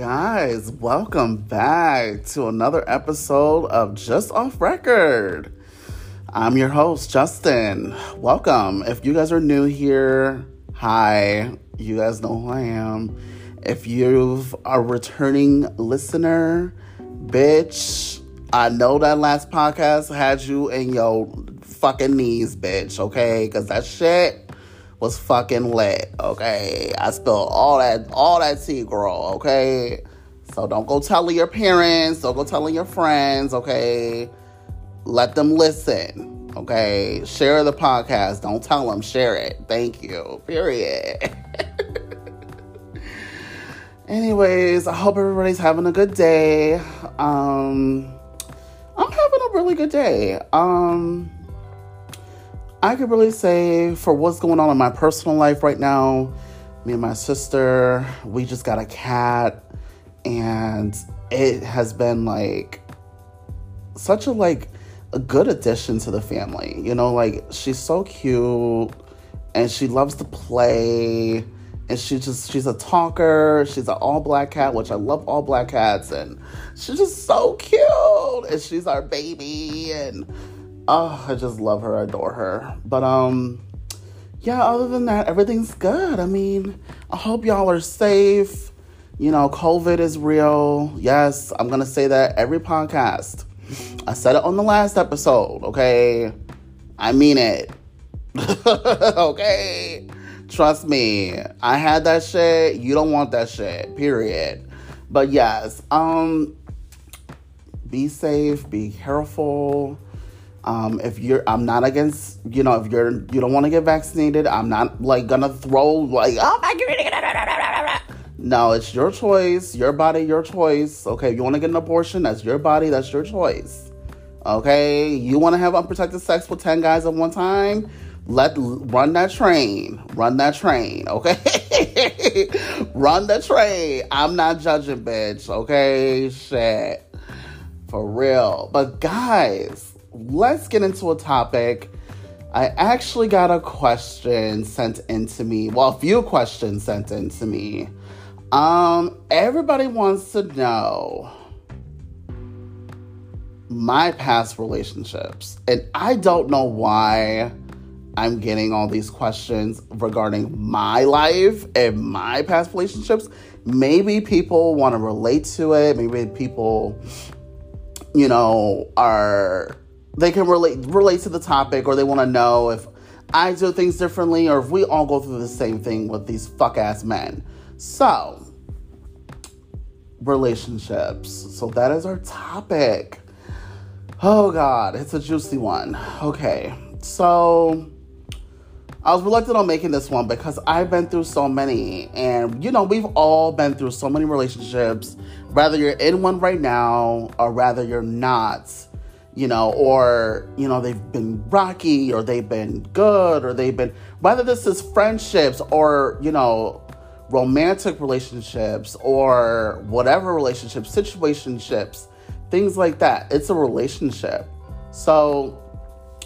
guys, welcome back to another episode of Just Off Record. I'm your host, Justin. Welcome. If you guys are new here, hi. You guys know who I am. If you are a returning listener, bitch, I know that last podcast had you in your fucking knees, bitch, okay? Because that shit was fucking lit, okay? I spilled all that all that tea, girl, okay? So don't go telling your parents, don't go telling your friends, okay? Let them listen, okay? Share the podcast. Don't tell them, share it. Thank you. Period. Anyways, I hope everybody's having a good day. Um I'm having a really good day. Um I could really say for what's going on in my personal life right now, me and my sister, we just got a cat and it has been like such a like a good addition to the family. You know, like she's so cute and she loves to play and she just she's a talker. She's an all black cat, which I love all black cats and she's just so cute and she's our baby and oh, I just love her, I adore her. But um yeah, other than that, everything's good. I mean, I hope y'all are safe. You know, COVID is real. Yes, I'm to say that every podcast. I said it on the last episode, okay? I mean it. okay? Trust me. I had that shit. You don't want that shit. Period. But yes, um be safe, be careful um, if you're, I'm not against, you know, if you're, you don't want to get vaccinated, I'm not like gonna throw like, oh my god. No, it's your choice, your body, your choice. Okay, if you want to get an abortion, that's your body, that's your choice. Okay, you want to have unprotected sex with ten guys at one time? Let run that train, run that train. Okay, run the train. I'm not judging, bitch. Okay, shit, for real. But guys let's get into a topic. I actually got a question sent in to me. Well, a few questions sent in to me. Um, everybody wants to know my past relationships. And I don't know why I'm getting all these questions regarding my life and my past relationships. Maybe people want to relate to it. Maybe people, you know, are they can relate relate to the topic or they want to know if I do things differently or if we all go through the same thing with these fuck ass men. So, relationships. So that is our topic. Oh god, it's a juicy one. Okay. So, I was reluctant on making this one because I've been through so many. And, you know, we've all been through so many relationships, whether you're in one right now or rather you're not you know, or, you know, they've been rocky or they've been good or they've been, whether this is friendships or, you know, romantic relationships or whatever relationships, situationships, things like that. It's a relationship. So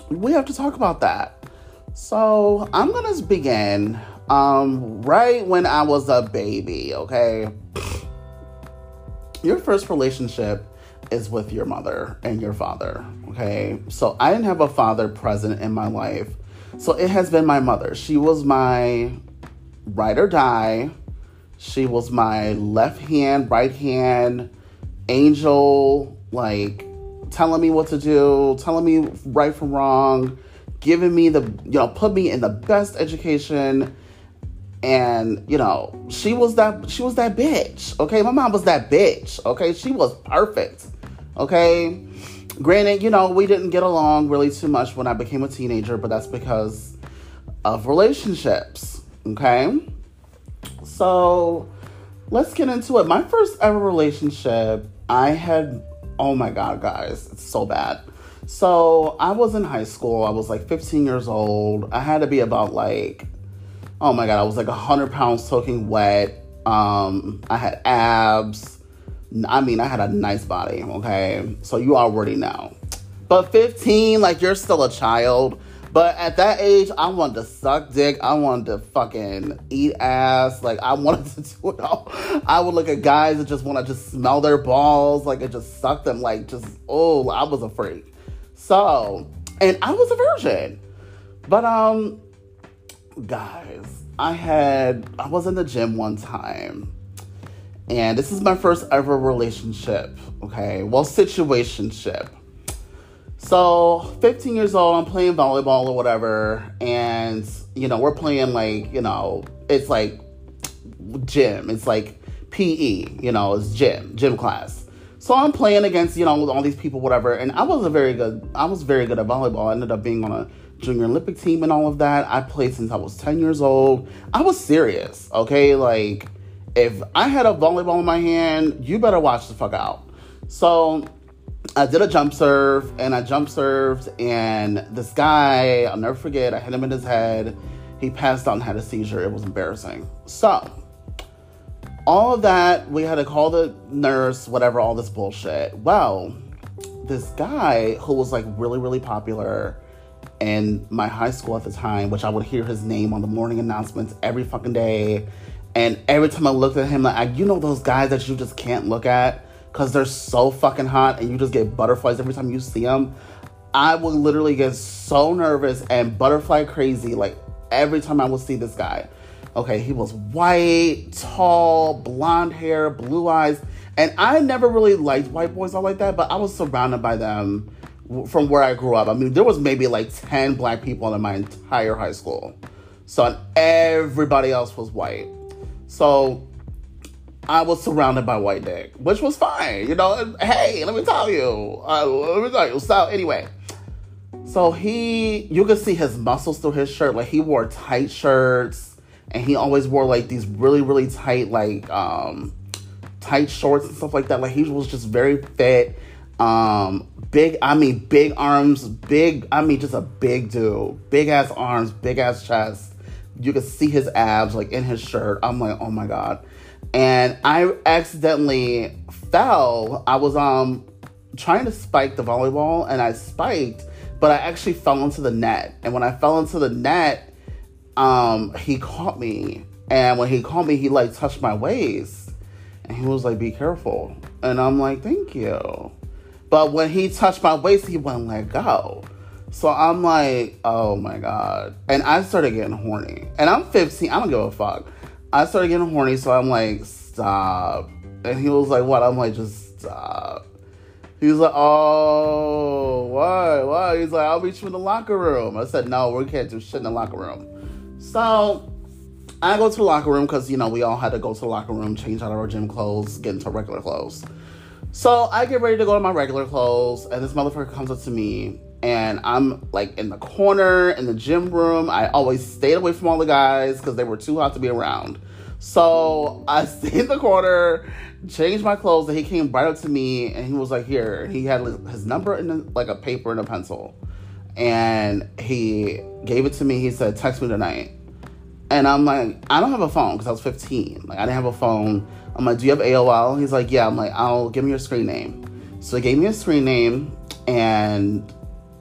we have to talk about that. So I'm going to begin um, right when I was a baby, okay? Your first relationship is with your mother and your father. Okay. So I didn't have a father present in my life. So it has been my mother. She was my ride or die. She was my left hand, right hand angel, like telling me what to do, telling me right from wrong, giving me the, you know, put me in the best education and you know she was that she was that bitch okay my mom was that bitch okay she was perfect Okay. Granted, you know, we didn't get along really too much when I became a teenager, but that's because of relationships. Okay. So let's get into it. My first ever relationship, I had, oh my God, guys, it's so bad. So I was in high school. I was like 15 years old. I had to be about like, oh my God, I was like 100 pounds soaking wet. Um, I had abs. I mean, I had a nice body, okay? So you already know. But 15, like you're still a child. But at that age, I wanted to suck dick. I wanted to fucking eat ass. Like I wanted to do it all. I would look at guys that just want to just smell their balls, like it just suck them. Like just oh, I was a freak. So, and I was a virgin. But um, guys, I had I was in the gym one time, and this is my first ever relationship. Okay, well, situationship. So, 15 years old, I'm playing volleyball or whatever, and you know, we're playing like, you know, it's like gym, it's like PE, you know, it's gym, gym class. So I'm playing against, you know, all these people, whatever, and I was a very good, I was very good at volleyball. I ended up being on a junior Olympic team and all of that. I played since I was 10 years old. I was serious, okay? Like, if I had a volleyball in my hand, you better watch the fuck out. So I did a jump serve and I jump served, and this guy, I'll never forget, I hit him in his head. He passed out and had a seizure. It was embarrassing. So, all of that, we had to call the nurse, whatever, all this bullshit. Well, this guy who was like really, really popular in my high school at the time, which I would hear his name on the morning announcements every fucking day. And every time I looked at him, like, you know, those guys that you just can't look at because they're so fucking hot and you just get butterflies every time you see them. I would literally get so nervous and butterfly crazy like every time I would see this guy. Okay, he was white, tall, blonde hair, blue eyes. And I never really liked white boys all like that, but I was surrounded by them from where I grew up. I mean, there was maybe like 10 black people in my entire high school. So everybody else was white. So I was surrounded by white dick, which was fine. You know, hey, let me tell you. Uh, let me tell you. So anyway, so he, you could see his muscles through his shirt. Like he wore tight shirts, and he always wore like these really, really tight, like um, tight shorts and stuff like that. Like he was just very fit. Um, big, I mean, big arms, big, I mean, just a big dude, big ass arms, big ass chest. You could see his abs like in his shirt. I'm like, oh my god and I accidentally fell. I was um trying to spike the volleyball and I spiked, but I actually fell into the net. And when I fell into the net, um, he caught me. And when he caught me, he like touched my waist. And he was like, be careful. And I'm like, thank you. But when he touched my waist, he wouldn't let go. So I'm like, oh my God. And I started getting horny. And I'm 15. I don't give a fuck. I started getting horny, so I'm like, stop. And he was like, what? I'm like, just stop. He was like, oh, what? What? He's like, I'll meet you in the locker room. I said, no, we can't do shit in the locker room. So I go to the locker room because, you know, we all had to go to the locker room, change out of our gym clothes, get into regular clothes. So I get ready to go to my regular clothes, and this motherfucker comes up to me, and I'm like in the corner in the gym room. I always stayed away from all the guys because they were too hot to be around. So I stayed in the corner, changed my clothes, and he came right up to me and he was like, "Here." He had his number in like a paper and a pencil, and he gave it to me. He said, "Text me tonight." And I'm like, I don't have a phone because I was 15. Like I didn't have a phone. I'm like, do you have AOL? He's like, yeah. I'm like, I'll give me your screen name. So he gave me a screen name, and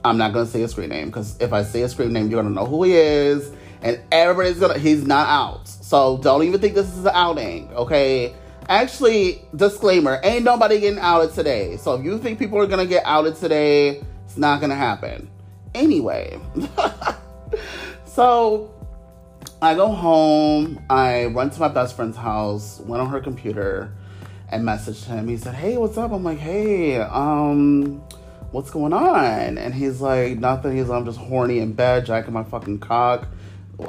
I'm not gonna say a screen name because if I say a screen name, you're gonna know who he is, and everybody's gonna. He's not out. So don't even think this is an outing, okay? Actually, disclaimer, ain't nobody getting outed today. So if you think people are gonna get outed today, it's not gonna happen. Anyway, so I go home, I run to my best friend's house, went on her computer, and messaged him. He said, Hey, what's up? I'm like, Hey, um, what's going on? And he's like, Nothing. He's like, I'm just horny in bed, jacking my fucking cock.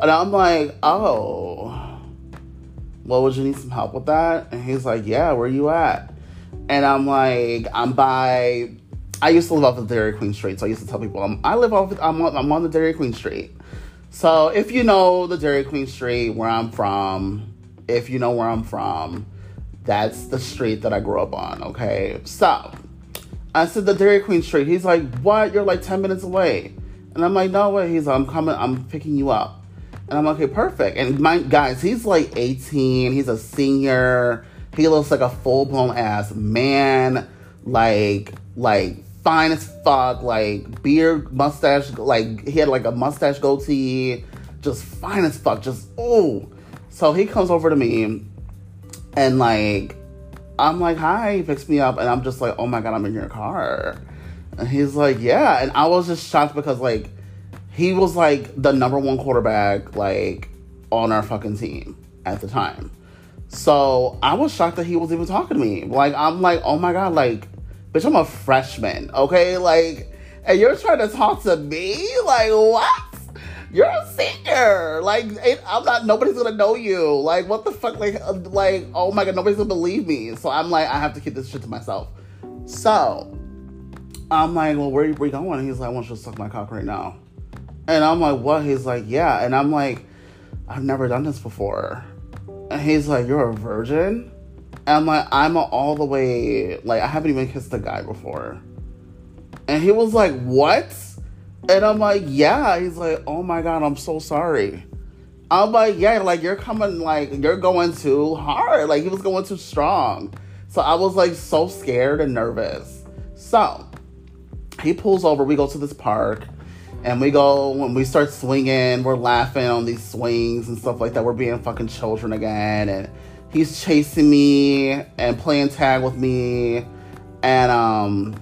And I'm like, Oh well, would you need some help with that? And he's like, yeah, where you at? And I'm like, I'm by, I used to live off of the Dairy Queen Street. So I used to tell people, I'm, I live off, I'm on, I'm on the Dairy Queen Street. So if you know the Dairy Queen Street where I'm from, if you know where I'm from, that's the street that I grew up on, okay? So I said, the Dairy Queen Street. He's like, what? You're like 10 minutes away. And I'm like, no way. He's like, I'm coming, I'm picking you up. And I'm like, okay, perfect. And my guys, he's like 18. He's a senior. He looks like a full blown ass man, like like fine as fuck, like beard, mustache, like he had like a mustache goatee, just fine as fuck, just oh. So he comes over to me and like I'm like, hi, he picks me up and I'm just like, oh my god, I'm in your car. And he's like, yeah. And I was just shocked because like he was like the number one quarterback like on our fucking team at the time. So I was shocked that he was even talking to me. Like I'm like, oh my god, like, bitch, I'm a freshman, okay? Like, and you're trying to talk to me? Like, what? You're a singer. Like, it, I'm not. Nobody's gonna know you. Like, what the fuck? Like, uh, like, oh my god, nobody's gonna believe me. So I'm like, I have to keep this shit to myself. So I'm like, well, where, where you going? he's like, I want you to suck my cock right now. And I'm like, what? He's like, yeah. And I'm like, I've never done this before. And he's like, You're a virgin? And I'm like, I'm all the way, like, I haven't even kissed a guy before. And he was like, What? And I'm like, Yeah. He's like, Oh my God, I'm so sorry. I'm like, Yeah, like, you're coming, like, you're going too hard. Like, he was going too strong. So I was, like, so scared and nervous. So he pulls over. We go to this park and we go when we start swinging we're laughing on these swings and stuff like that we're being fucking children again and he's chasing me and playing tag with me and um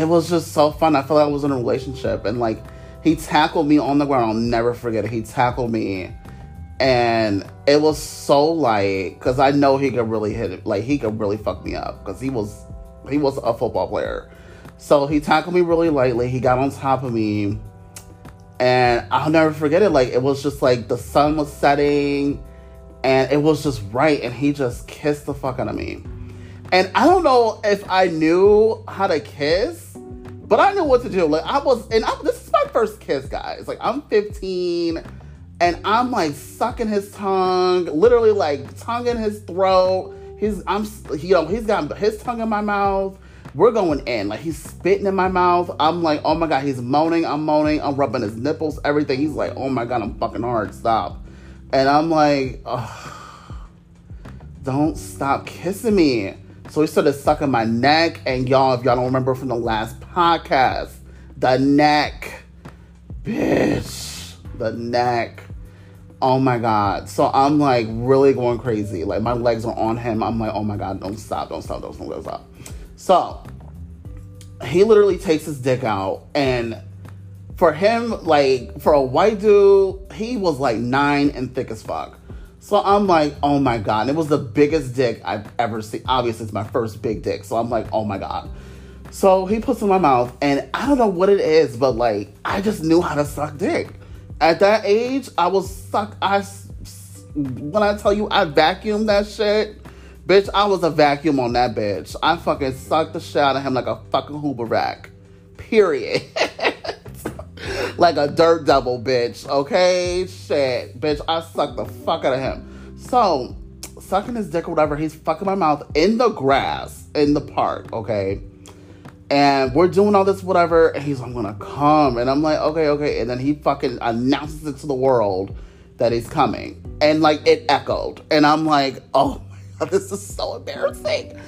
it was just so fun i felt like i was in a relationship and like he tackled me on the ground i'll never forget it he tackled me and it was so like because i know he could really hit it like he could really fuck me up because he was he was a football player so he tackled me really lightly. He got on top of me. And I'll never forget it. Like, it was just like the sun was setting and it was just right. And he just kissed the fuck out of me. And I don't know if I knew how to kiss, but I knew what to do. Like, I was, and I, this is my first kiss, guys. Like, I'm 15 and I'm like sucking his tongue, literally like tongue in his throat. He's, I'm, you know, he's got his tongue in my mouth we're going in. Like he's spitting in my mouth. I'm like, oh my god, he's moaning. I'm moaning. I'm rubbing his nipples, everything. He's like, oh my god, I'm fucking hard. Stop. And I'm like, don't stop kissing me. So he started sucking my neck. And y'all, if y'all don't remember from the last podcast, the neck, bitch, the neck. Oh my god. So I'm like really going crazy. Like my legs are on him. I'm like, oh my god, don't stop, don't stop, don't stop, don't stop. So he literally takes his dick out and for him, like for a white dude, he was like nine and thick as fuck. So I'm like, oh my god. And it was the biggest dick I've ever seen. Obviously, it's my first big dick. So I'm like, oh my god. So he puts in my mouth, and I don't know what it is, but like, I just knew how to suck dick. At that age, I was suck. I when I tell you I vacuumed that shit, Bitch, I was a vacuum on that bitch. I fucking sucked the shit out of him like a fucking Hoover rack. Period. like a dirt devil, bitch. Okay? Shit. Bitch, I sucked the fuck out of him. So, sucking his dick or whatever, he's fucking my mouth in the grass in the park, okay? And we're doing all this whatever, and he's like, I'm gonna come. And I'm like, okay, okay. And then he fucking announces it to the world that he's coming. And like it echoed. And I'm like, oh my god, this is so embarrassing.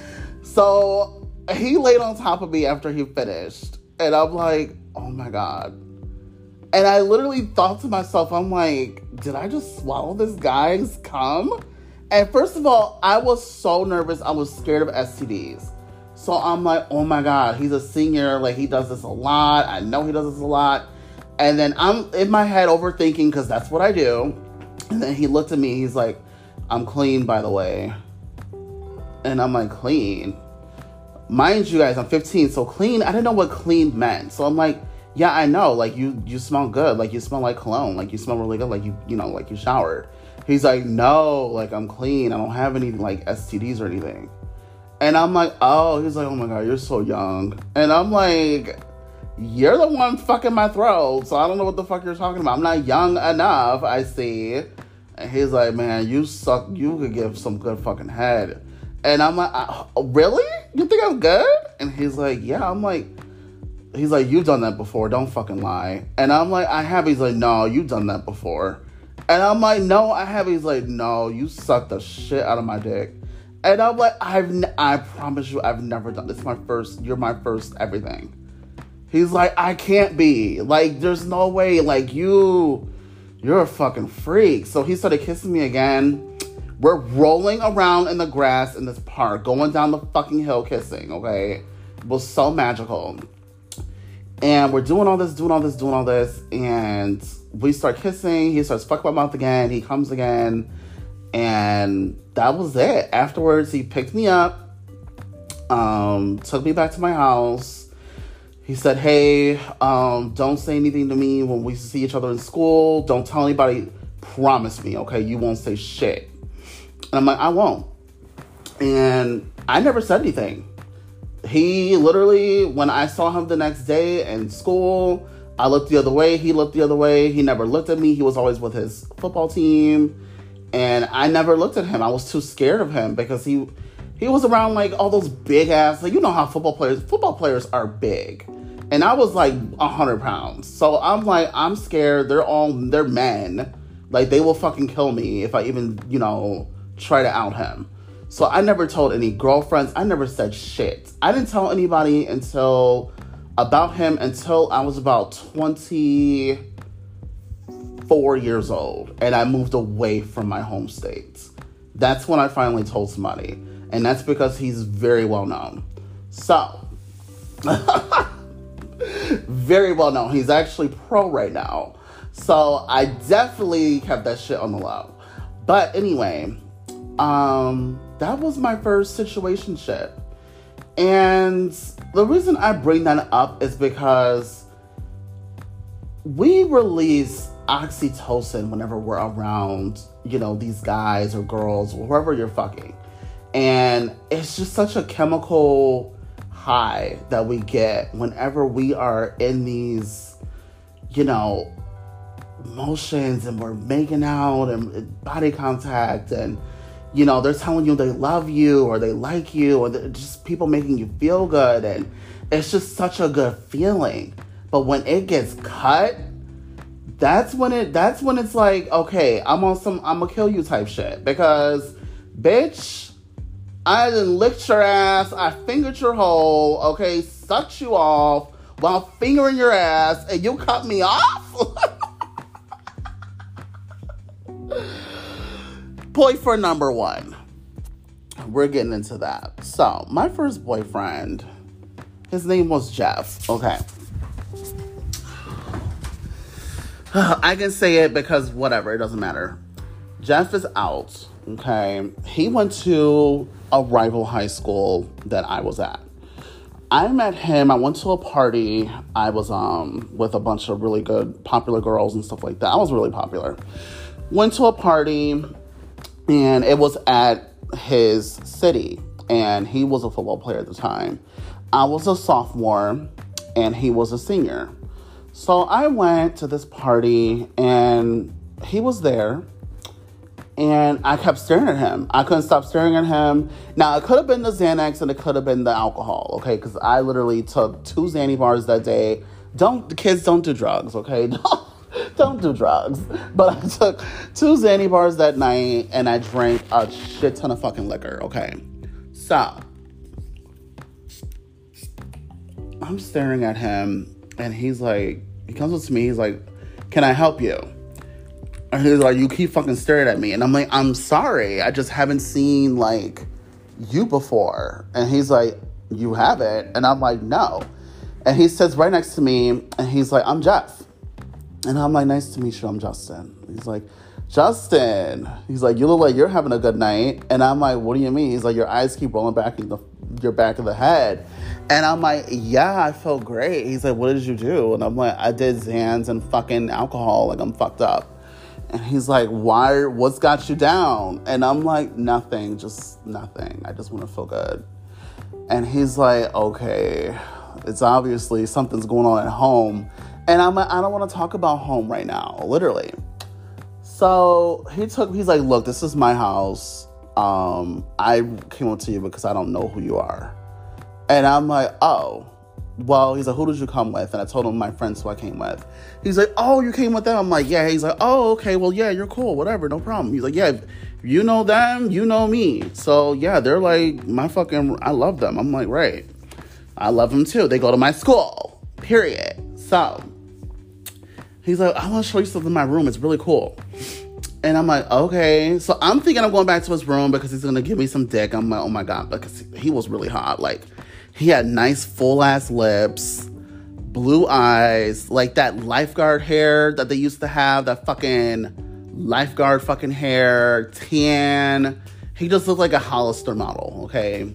So he laid on top of me after he finished. And I'm like, oh my God. And I literally thought to myself, I'm like, did I just swallow this guy's cum? And first of all, I was so nervous. I was scared of STDs. So I'm like, oh my God, he's a senior. Like, he does this a lot. I know he does this a lot. And then I'm in my head overthinking because that's what I do. And then he looked at me. He's like, I'm clean, by the way. And I'm like, clean? Mind you guys, I'm 15, so clean, I didn't know what clean meant. So I'm like, yeah, I know. Like you you smell good. Like you smell like cologne. Like you smell really good. Like you, you know, like you showered. He's like, no, like I'm clean. I don't have any like STDs or anything. And I'm like, oh, he's like, oh my god, you're so young. And I'm like, you're the one fucking my throat, so I don't know what the fuck you're talking about. I'm not young enough, I see. And he's like, man, you suck. You could give some good fucking head. And I'm like, oh, really? You think I'm good? And he's like, yeah. I'm like, he's like, you've done that before. Don't fucking lie. And I'm like, I have. He's like, no, you've done that before. And I'm like, no, I have. He's like, no, you sucked the shit out of my dick. And I'm like, I've, n- I promise you, I've never done this. My first, you're my first everything. He's like, I can't be. Like, there's no way. Like, you, you're a fucking freak. So he started kissing me again. We're rolling around in the grass in this park, going down the fucking hill kissing, okay? It was so magical. And we're doing all this, doing all this, doing all this. And we start kissing. He starts fucking my mouth again. He comes again. And that was it. Afterwards, he picked me up, um, took me back to my house. He said, Hey, um, don't say anything to me when we see each other in school. Don't tell anybody. Promise me, okay? You won't say shit. And I'm like, I won't. And I never said anything. He literally, when I saw him the next day in school, I looked the other way. He looked the other way. He never looked at me. He was always with his football team. And I never looked at him. I was too scared of him because he he was around like all those big ass like you know how football players football players are big. And I was like hundred pounds. So I'm like, I'm scared. They're all they're men. Like they will fucking kill me if I even, you know, try to out him. So I never told any girlfriends. I never said shit. I didn't tell anybody until about him until I was about 24 years old and I moved away from my home state. That's when I finally told somebody. And that's because he's very well known. So, very well known. He's actually pro right now. So I definitely kept that shit on the low. But anyway, um, that was my first situation situationship. And the reason I bring that up is because we release oxytocin whenever we're around, you know, these guys or girls, or whoever you're fucking. And it's just such a chemical high that we get whenever we are in these, you know, motions and we're making out and body contact and you know, they're telling you they love you or they like you or just people making you feel good. And it's just such a good feeling. But when it gets cut, that's when it that's when it's like, okay, I'm on some I'm gonna kill you type shit. Because bitch, I didn't licked your ass, I fingered your hole, okay, sucked you off while fingering your ass, and you cut me off? boyfriend number one. We're getting into that. So, my first boyfriend, his name was Jeff. Okay. I can say it because whatever, it doesn't matter. Jeff is out. Okay. He went to a rival high school that I was at. I met him. I went to a party. I was um with a bunch of really good popular girls and stuff like that. I was really popular. Went to a party and it was at his city and he was a football player at the time. I was a sophomore and he was a senior. So i went to this party and he was there and i kept staring at him. I couldn't stop staring at him. Now it could have been the xanax and it could have been the alcohol okay? Because i literally took two xanny bars that day. Don't kids don't do drugs okay don't do drugs. But I took two Xanny bars that night and I drank a shit ton of fucking liquor, okay? So, I'm staring at him and he's like, he comes up to me, he's like, Can I help you? And he's like, You keep fucking staring at me. And I'm like, I'm sorry. I just haven't seen like you before. And he's like, You haven't? And I'm like, No. And he sits right next to me and he's like, I'm Jeff. And I'm like, nice to meet you. I'm Justin. He's like, Justin. He's like, you look like you're having a good night. And I'm like, what do you mean? He's like, your eyes keep rolling back in the your back of the head. And I'm like, yeah, I felt great. He's like, what did you do? And I'm like, I did Zans and fucking alcohol. Like I'm fucked up. And he's like, why? What's got you down? And I'm like, nothing, just nothing. I just want to feel good. And he's like, okay, it's obviously something's going on at home and I'm like, I don't want to talk about home right now, literally. So he took, he's like, look, this is my house. Um, I came up to you because I don't know who you are. And I'm like, oh, well, he's like, who did you come with? And I told him my friends who I came with. He's like, oh, you came with them? I'm like, yeah. He's like, oh, okay, well, yeah, you're cool, whatever, no problem. He's like, yeah, you know them, you know me. So yeah, they're like my fucking, I love them. I'm like, right. I love them too. They go to my school. Period. So he's like, I want to show you something in my room. It's really cool. And I'm like, okay. So I'm thinking I'm going back to his room because he's gonna give me some dick. I'm like, oh my god, because he was really hot. Like, he had nice full ass lips, blue eyes, like that lifeguard hair that they used to have, that fucking lifeguard fucking hair, tan. He just looked like a Hollister model, okay?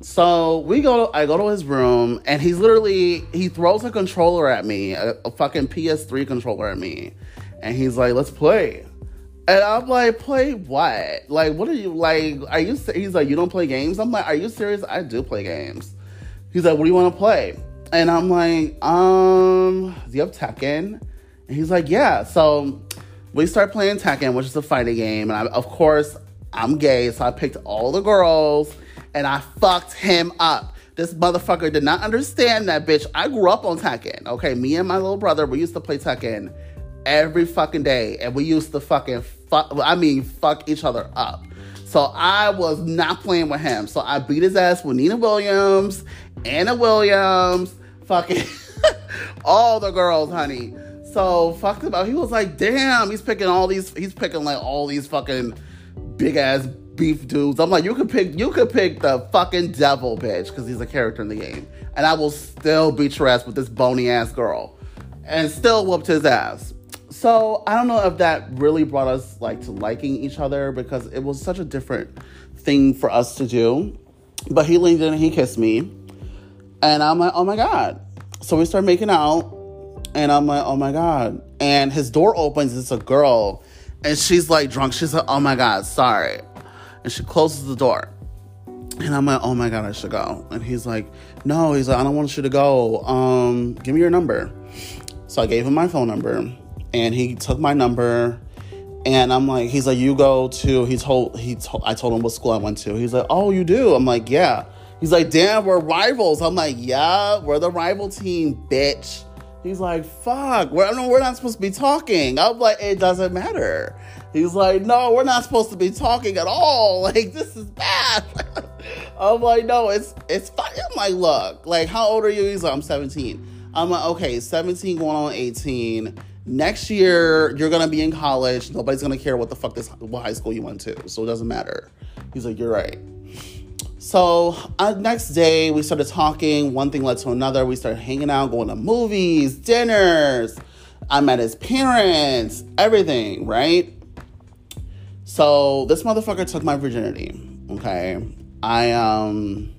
So we go. I go to his room, and he's literally he throws a controller at me, a, a, fucking PS3 controller at me, and he's like, "Let's play." And I'm like, "Play what? Like, what are you like? Are you?" He's like, "You don't play games." I'm like, "Are you serious? I do play games." He's like, "What do you want to play?" And I'm like, "Um, do you have Tekken?" And he's like, "Yeah." So we start playing Tekken, which is a fighting game, and I, of course I'm gay, so I picked all the girls and I fucked him up. This motherfucker did not understand that bitch. I grew up on Tekken. Okay, me and my little brother, we used to play Tekken every fucking day, and we used to fucking fuck. I mean, fuck each other up. So I was not playing with him. So I beat his ass with Nina Williams, Anna Williams, fucking all the girls, honey. So fucked about. He was like, damn, he's picking all these. He's picking like all these fucking big ass beef dudes. I'm like, you could pick, you could pick the fucking devil, bitch, because he's a character in the game, and I will still beat your with this bony ass girl, and still whooped his ass. So I don't know if that really brought us like to liking each other because it was such a different thing for us to do. But he leaned in and he kissed me, and I'm like, oh my god. So we start making out, and I'm like, oh my god. And his door opens. It's a girl, and she's like drunk. She's like, oh my god, sorry and she closes the door. And I'm like, oh my God, I should go. And he's like, no, he's like, I don't want you to go. Um, give me your number. So I gave him my phone number and he took my number and I'm like, he's like, you go to, he told, he told, I told him what school I went to. He's like, oh, you do? I'm like, yeah. He's like, damn, we're rivals. I'm like, yeah, we're the rival team, bitch. He's like, fuck, we're, no, we're not supposed to be talking. I'm like, it doesn't matter. He's like, no, we're not supposed to be talking at all. Like, this is bad. I'm like, no, it's it's fine. I'm like, look, like, how old are you? He's like, I'm 17. I'm like, okay, 17 going on 18. Next year, you're gonna be in college. Nobody's gonna care what the fuck this what high school you went to. So it doesn't matter. He's like, you're right. So uh, next day, we started talking. One thing led to another. We started hanging out, going to movies, dinners. I met his parents, everything, right? So this motherfucker took my virginity. Okay. I um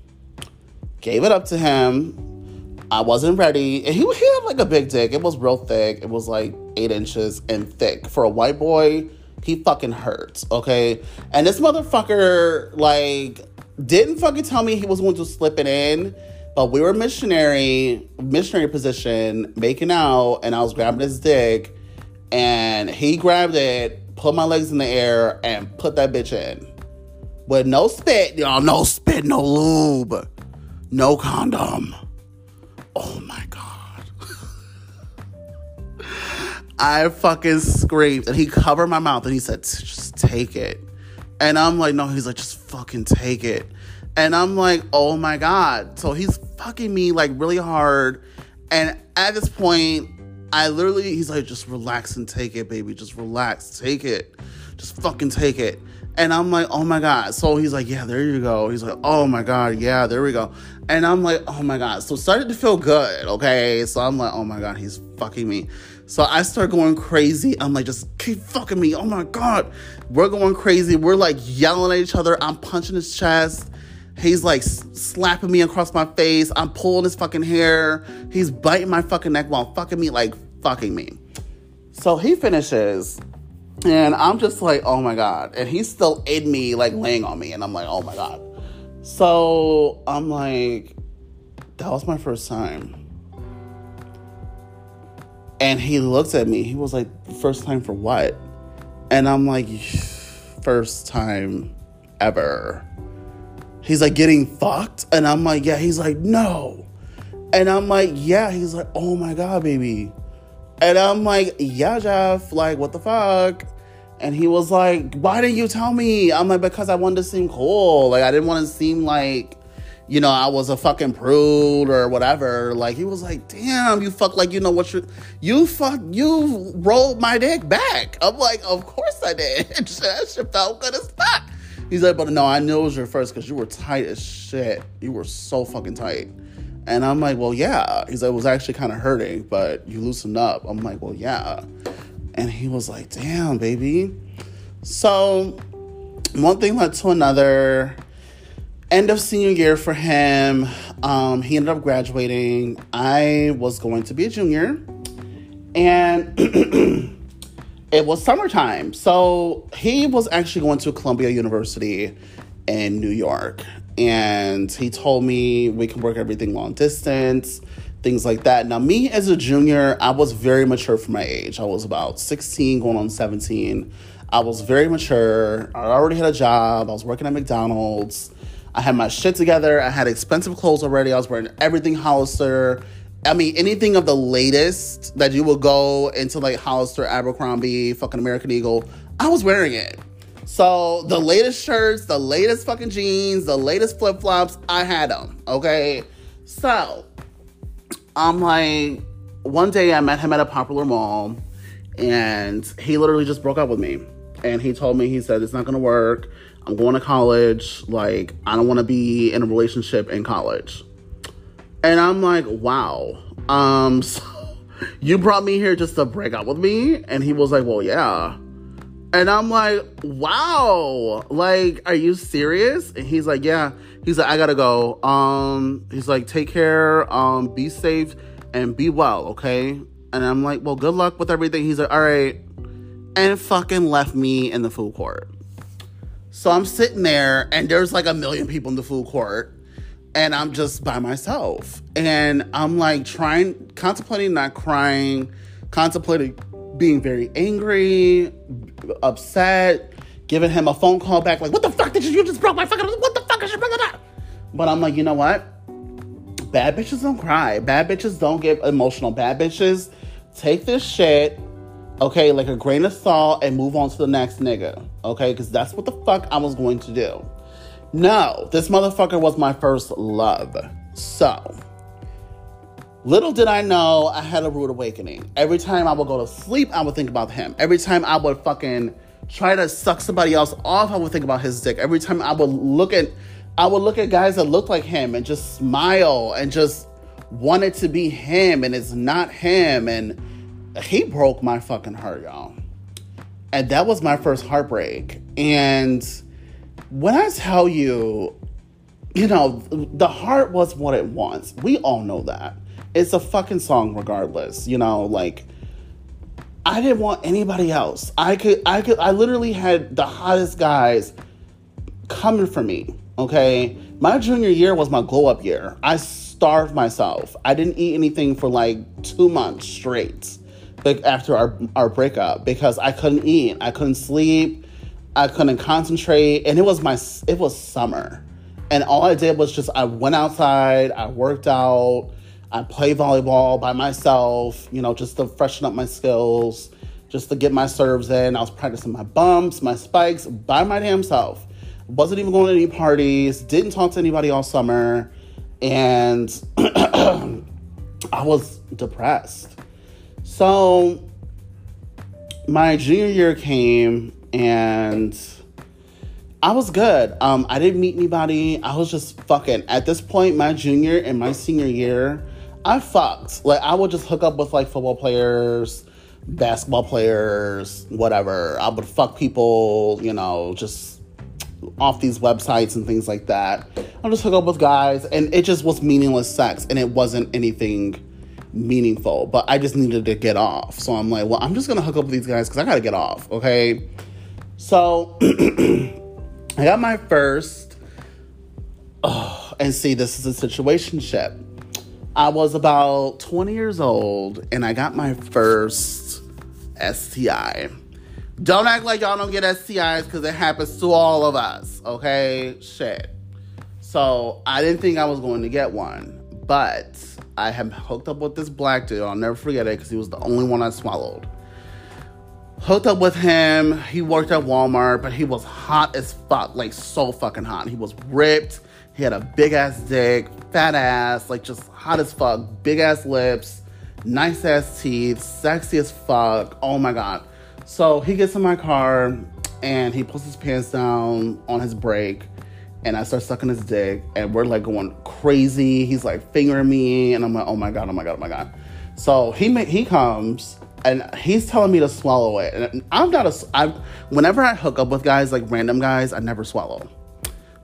gave it up to him. I wasn't ready. And he, he had like a big dick. It was real thick. It was like eight inches and thick. For a white boy, he fucking hurts. Okay. And this motherfucker, like, didn't fucking tell me he was going to slip it in. But we were missionary, missionary position, making out, and I was grabbing his dick, and he grabbed it, put my legs in the air, and put that bitch in. With no spit, y'all, no spit, no lube, no condom. Oh my God. I fucking screamed. And he covered my mouth and he said, just take it. And I'm like, no, he's like, just fucking take it. And I'm like, oh my God. So he's fucking me like really hard. And at this point, I literally, he's like, just relax and take it, baby. Just relax, take it. Just fucking take it. And I'm like, oh my God. So he's like, yeah, there you go. He's like, oh my God, yeah, there we go. And I'm like, oh my God. So started to feel good, okay? So I'm like, oh my God, he's fucking me. So I start going crazy. I'm like, just keep fucking me. Oh my God. We're going crazy. We're like yelling at each other. I'm punching his chest. He's like slapping me across my face. I'm pulling his fucking hair. He's biting my fucking neck while fucking me, like fucking me. So he finishes, and I'm just like, oh my God. And he's still in me, like laying on me. And I'm like, oh my God. So I'm like, that was my first time. And he looked at me. He was like, first time for what? And I'm like, first time ever he's like getting fucked and i'm like yeah he's like no and i'm like yeah he's like oh my god baby and i'm like yeah jeff like what the fuck and he was like why didn't you tell me i'm like because i wanted to seem cool like i didn't want to seem like you know, I was a fucking prude or whatever. Like he was like, damn, you fuck like you know what you you fuck you rolled my dick back. I'm like, of course I did. that shit felt good as fuck. He's like, but no, I knew it was your first because you were tight as shit. You were so fucking tight. And I'm like, well, yeah. He's like, it was actually kind of hurting, but you loosened up. I'm like, well, yeah. And he was like, damn, baby. So one thing led to another. End of senior year for him. Um, he ended up graduating. I was going to be a junior. And it was summertime. So he was actually going to Columbia University in New York. And he told me we can work everything long distance, things like that. Now, me as a junior, I was very mature for my age. I was about 16, going on 17. I was very mature. I already had a job. I was working at McDonald's. I had my shit together. I had expensive clothes already. I was wearing everything Hollister. I mean, anything of the latest that you would go into like Hollister, Abercrombie, fucking American Eagle, I was wearing it. So the latest shirts, the latest fucking jeans, the latest flip flops, I had them. Okay. So I'm like, one day I met him at a popular mall and he literally just broke up with me. And he told me, he said, it's not gonna work. I'm going to college. Like, I don't wanna be in a relationship in college. And I'm like, wow. Um, so you brought me here just to break up with me? And he was like, well, yeah. And I'm like, wow. Like, are you serious? And he's like, yeah. He's like, I gotta go. Um, he's like, take care, um, be safe and be well, okay? And I'm like, well, good luck with everything. He's like, all right. And fucking left me in the food court. So I'm sitting there and there's like a million people in the food court and I'm just by myself. And I'm like trying, contemplating not crying, contemplating being very angry, upset, giving him a phone call back, like, what the fuck did you, you just broke my fucking, what the fuck is your brother? But I'm like, you know what? Bad bitches don't cry. Bad bitches don't get emotional. Bad bitches take this shit, okay, like a grain of salt and move on to the next nigga, okay? Because that's what the fuck I was going to do. No, this motherfucker was my first love. So, little did I know I had a rude awakening. Every time I would go to sleep, I would think about him. Every time I would fucking try to suck somebody else off, I would think about his dick. Every time I would look at I would look at guys that looked like him and just smile and just want it to be him and it's not him and he broke my fucking heart, y'all. And that was my first heartbreak. And when I tell you, you know, the heart was what it wants. We all know that. It's a fucking song regardless, you know, like I didn't want anybody else. I could I could I literally had the hottest guys coming for me, okay? My junior year was my glow up year. I starved myself. I didn't eat anything for like 2 months straight. Like after our our breakup because I couldn't eat. I couldn't sleep. I couldn't concentrate, and it was my it was summer, and all I did was just I went outside, I worked out, I played volleyball by myself, you know, just to freshen up my skills, just to get my serves in. I was practicing my bumps, my spikes by my damn self. Wasn't even going to any parties, didn't talk to anybody all summer, and I was depressed. So my junior year came and I was good. Um, I didn't meet anybody. I was just fucking. At this point, my junior and my senior year, I fucked. Like I would just hook up with like football players, basketball players, whatever. I would fuck people, you know, just off these websites and things like that. I just hook up with guys, and it just was meaningless sex, and it wasn't anything meaningful. But I just needed to get off, so I'm like, well, I'm just gonna hook up with these guys because I gotta get off, okay? So I got my first. Oh, and see, this is a situationship. I was about 20 years old and I got my first STI. Don't act like y'all don't get STIs because it happens to all of us, okay? Shit. So I didn't think I was going to get one, but I have hooked up with this black dude. I'll never forget it because he was the only one I swallowed hooked up with him. He worked at Walmart, but he was hot as fuck, like so fucking hot. He was ripped. He had a big ass dick, fat ass, like just hot as fuck, big ass lips, nice ass teeth, sexy as fuck. Oh my god. So he gets in my car and he pulls his pants down on his break and I start sucking his dick and we're like going crazy. He's like fingering me and I'm like, oh my god, oh my god, oh my god. So he he comes and he's telling me to swallow it. And I'm not a. I'm. whenever I hook up with guys like random guys, I never swallow.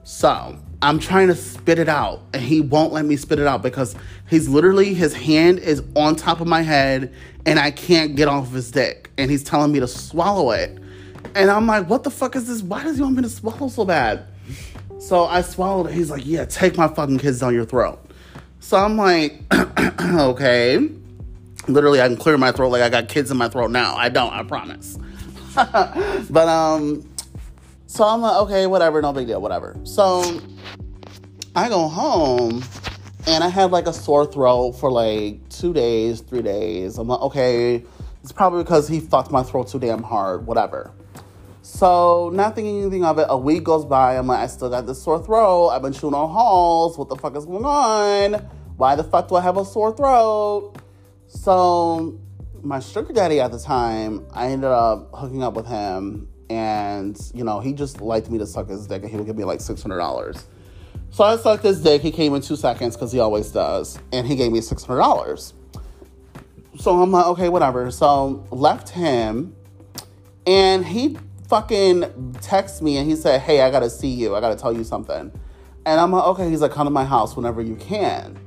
So I'm trying to spit it out, and he won't let me spit it out because he's literally his hand is on top of my head, and I can't get off his dick, and he's telling me to swallow it, and I'm like, what the fuck is this? Why does he want me to swallow so bad? So I swallowed it. He's like, yeah, take my fucking kids down your throat. So I'm like, okay. Literally, I can clear my throat like I got kids in my throat now. I don't, I promise. but um, so I'm like, okay, whatever, no big deal, whatever. So I go home and I had like a sore throat for like two days, three days. I'm like, okay, it's probably because he fucked my throat too damn hard, whatever. So, not thinking anything of it, a week goes by. I'm like, I still got this sore throat. I've been chewing on halls. What the fuck is going on? Why the fuck do I have a sore throat? So, my sugar daddy at the time, I ended up hooking up with him and you know he just liked me to suck his dick and he would give me like $600 so i sucked his dick. He came in two seconds because he always does and he gave me $600 so i'm like okay whatever. So left him and he fucking texted me and he said hey i gotta see you. I gotta tell you something. And i'm like okay he's like come to my house whenever you can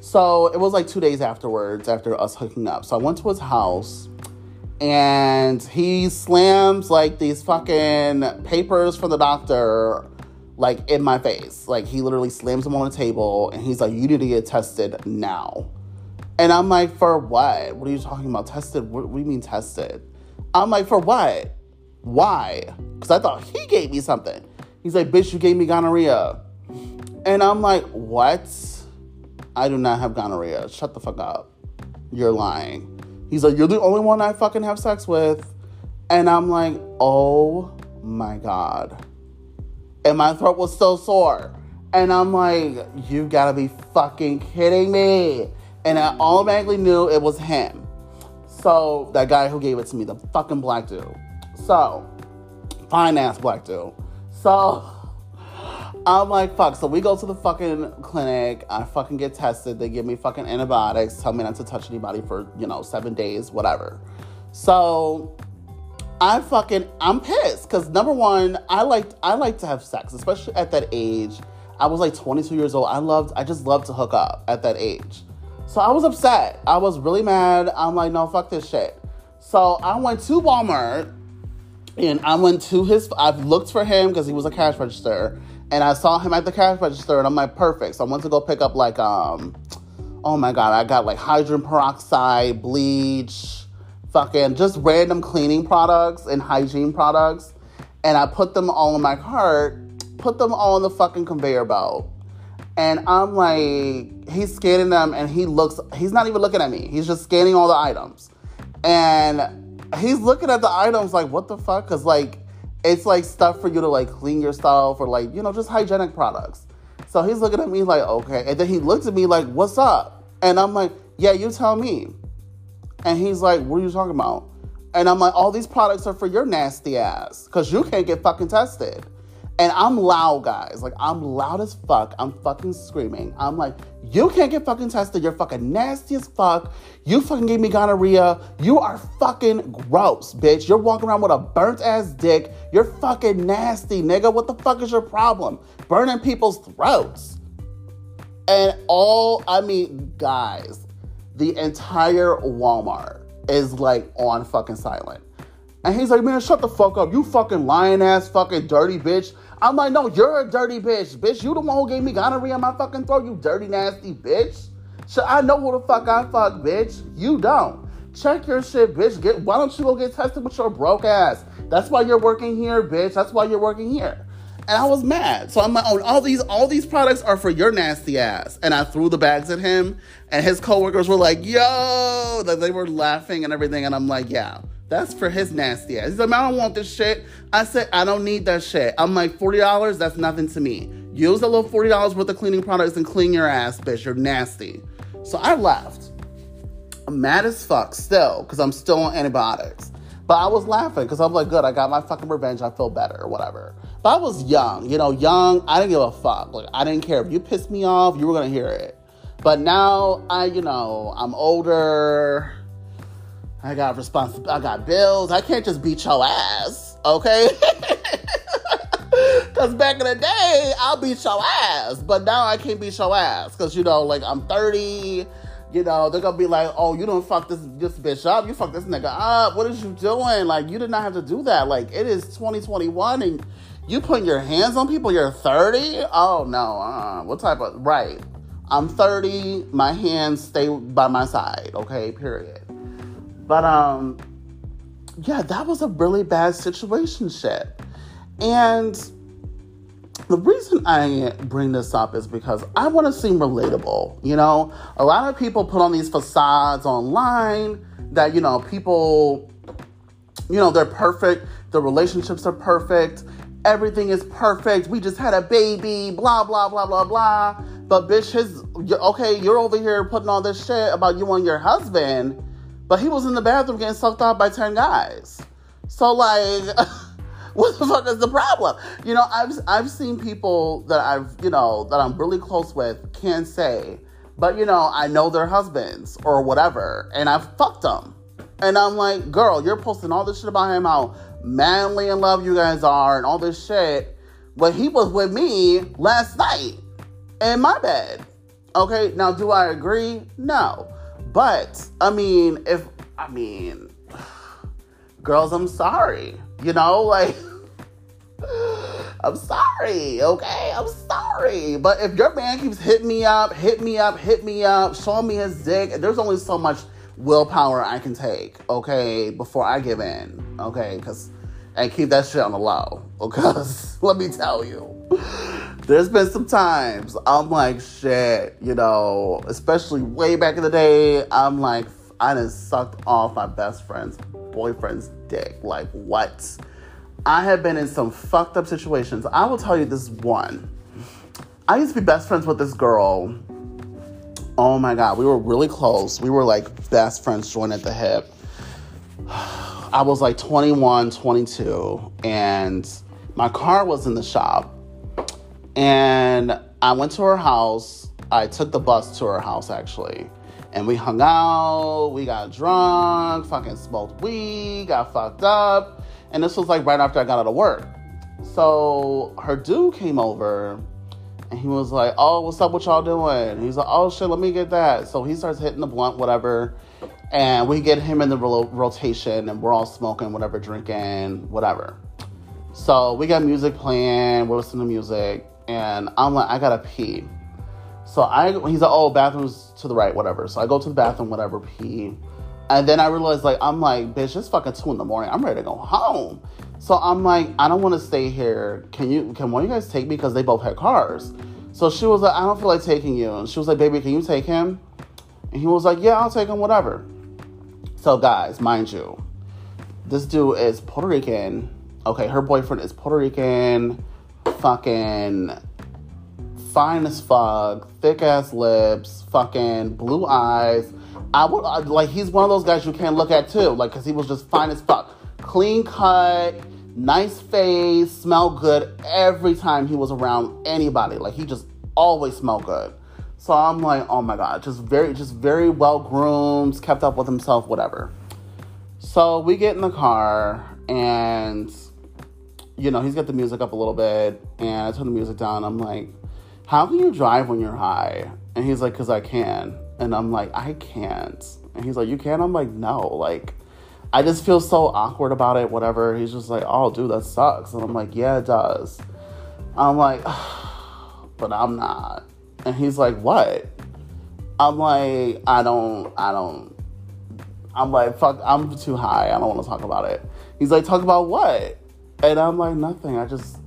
so it was like two days afterwards after us hooking up so i went to his house and he slams like these fucking papers from the doctor like in my face. Like he literally slams them on the table and he's like, You need to get tested now. And I'm like, For what? What are you talking about? Tested? What, do you mean tested? I'm like, For what? Why? Because I thought he gave me something. He's like, Bitch, you gave me gonorrhea. And I'm like, What? I do not have gonorrhea. Shut the fuck up. You're lying. He's like, You're the only one I fucking have sex with. And I'm like, Oh my God. And my throat was so sore. And I'm like, You gotta be fucking kidding me. And I automatically knew it was him. So, that guy who gave it to me, the fucking black dude. So, fine ass black dude. So, I'm like, fuck. So we go to the fucking clinic. I fucking get tested. They give me fucking antibiotics, tell me not to touch anybody for, you know, seven days, whatever. So I fucking I'm pissed. Cause number one, I like I like to have sex, especially at that age. I was like 22 years old. I loved, I just loved to hook up at that age. So I was upset. I was really mad. I'm like, no, fuck this shit. So I went to Walmart and I went to his, I've looked for him because he was a cash register and I saw him at the cash register, and I'm like, perfect. So I went to go pick up like um, oh my god, I got like hydrogen peroxide, bleach, fucking just random cleaning products and hygiene products, and I put them all in my cart, put them all in the fucking conveyor belt. And I'm like, he's scanning them and he looks, he's not even looking at me. He's just scanning all the items. And he's looking at the items like, what the fuck? Because, like, it's like stuff for you to like clean yourself or like, you know, just hygienic products. So he's looking at me like, okay. And then he looks at me like, what's up? And I'm like, yeah, you tell me. And he's like, what are you talking about? And I'm like, all these products are for your nasty ass because you can't get fucking tested. And I'm loud, guys. Like, I'm loud as fuck. I'm fucking screaming. I'm like, you can't get fucking tested. You're fucking nasty as fuck. You fucking gave me gonorrhea. You are fucking gross, bitch. You're walking around with a burnt ass dick. You're fucking nasty, nigga. What the fuck is your problem? Burning people's throats. And all, I mean, guys, the entire Walmart is like on fucking silent. And he's like, man, shut the fuck up. You fucking lying ass, fucking dirty bitch. I'm like, no, you're a dirty bitch. Bitch, you the one who gave me gonorrhea in my fucking throat, you dirty, nasty bitch. So I know who the fuck I fuck, bitch. You don't. Check your shit, bitch. Get why don't you go get tested with your broke ass? That's why you're working here, bitch. That's why you're working here. And I was mad. So I'm like, oh, all these all these products are for your nasty ass. And I threw the bags at him, and his coworkers were like, yo, that they were laughing and everything. And I'm like, yeah. That's for his nasty ass. He's like, I don't want this shit. I said, I don't need that shit. I'm like, $40, that's nothing to me. Use a little $40 worth of cleaning products and clean your ass, bitch. You're nasty. So I left. I'm mad as fuck still, because I'm still on antibiotics. But I was laughing because I'm like, good, I got my fucking revenge. I feel better or whatever. But I was young, you know, young. I didn't give a fuck. Like, I didn't care. If you pissed me off, you were going to hear it. But now I, you know, I'm older. I got responsibility. I got bills. I can't just beat your ass, okay? Because back in the day, I'll beat your ass. But now I can't beat your ass. Because, you know, like I'm 30 you know, they're gonna be like, "Oh, you don't fuck this this bitch up. You fuck this nigga up. What is you doing? Like, you did not have to do that. Like, it is 2021, and you putting your hands on people. You're 30. Oh no. Uh, what type of right? I'm 30. My hands stay by my side. Okay. Period. But um, yeah, that was a really bad situation. Shit, and the reason I bring this up is because I want to seem relatable. You know, a lot of people put on these facades online that, you know, people, you know, they're perfect, the relationships are perfect, everything is perfect, we just had a baby, blah, blah, blah, blah, blah. But bitch, his, okay, you're over here putting all this shit about you and your husband, but he was in the bathroom getting sucked off by 10 guys. So, like, what the fuck is the problem? You know, I've I've seen people that I've you know that I'm really close with can't say, but you know I know their husbands or whatever, and I've fucked them, and I'm like, girl, you're posting all this shit about him, how manly in love you guys are, and all this shit, But he was with me last night in my bed. Okay, now do I agree? No, but I mean, if I mean, girls, I'm sorry. You know, like, I'm sorry, okay? I'm sorry. But if your man keeps hitting me up, hit me up, hit me up, showing me his dick, there's only so much willpower I can take, okay, before I give in, okay? Because, and keep that shit on the low, because let me tell you, there's been some times I'm like, shit, you know, especially way back in the day, I'm like, I done sucked off my best friend's boyfriend's dick. Like, what? I have been in some fucked up situations. I will tell you this one. I used to be best friends with this girl. Oh my God, we were really close. We were like best friends joined at the hip. I was like 21, 22, and my car was in the shop. And I went to her house. I took the bus to her house actually and we hung out, we got drunk, fucking smoked weed, got fucked up. And this was like right after I got out of work. So her dude came over and he was like, Oh, what's up? What y'all doing? he's like, Oh shit, let me get that. So he starts hitting the blunt, whatever. And we get him in the ro- rotation and we're all smoking, whatever, drinking, whatever. So we got music playing, we're listening to music, and I'm like, I gotta pee. So I, he's like, oh, bathroom's to the right, whatever. So I go to the bathroom, whatever, pee. And then I realize, like, I'm like, bitch, it's fucking two in the morning. I'm ready to go home. So I'm like, I don't want to stay here. Can you, can one of you guys take me? Because they both had cars. So she was like, I don't feel like taking you. And she was like, baby, can you take him? And he was like, yeah, I'll take him, whatever. So guys, mind you, this dude is Puerto Rican. Okay, her boyfriend is Puerto Rican. Fucking fine as fuck, thick ass lips, fucking blue eyes. I would uh, like he's one of those guys you can't look at too, like because he was just fine as fuck, clean cut, nice face, smell good every time he was around anybody. Like he just always smelled good. So I'm like, oh my god, just very, just very well groomed, kept up with himself, whatever. So we get in the car and you know he's got the music up a little bit, and I turn the music down. I'm like, how can you drive when you're high? And he's like, because I can. And I'm like, I can't. And he's like, you can? I'm like, no. Like, I just feel so awkward about it, whatever. He's just like, oh, dude, that sucks. And I'm like, yeah, it does. I'm like, but I'm not. And he's like, what? I'm like, I don't, I don't. I'm like, fuck, I'm too high. I don't want to talk about it. He's like, talk about what? And I'm like, nothing. I just,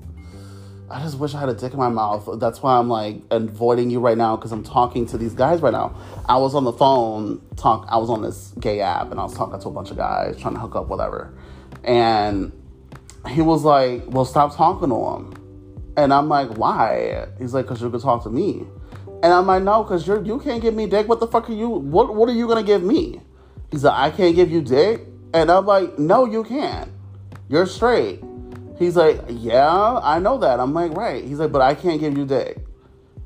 I just wish I had a dick in my mouth. That's why I'm like avoiding you right now because I'm talking to these guys right now. I was on the phone talk. I was on this gay app and I was talking to a bunch of guys trying to hook up, whatever. And he was like, "Well, stop talking to him." And I'm like, why? He's like, because you could talk to me. And I'm like, no, because you're you can't give me dick. What the fuck are you what what are you gonna give me? He's like, I can't give you dick. And I'm like, no, you can't. You're straight. He's like, yeah, I know that. I'm like, right. He's like, but I can't give you dick.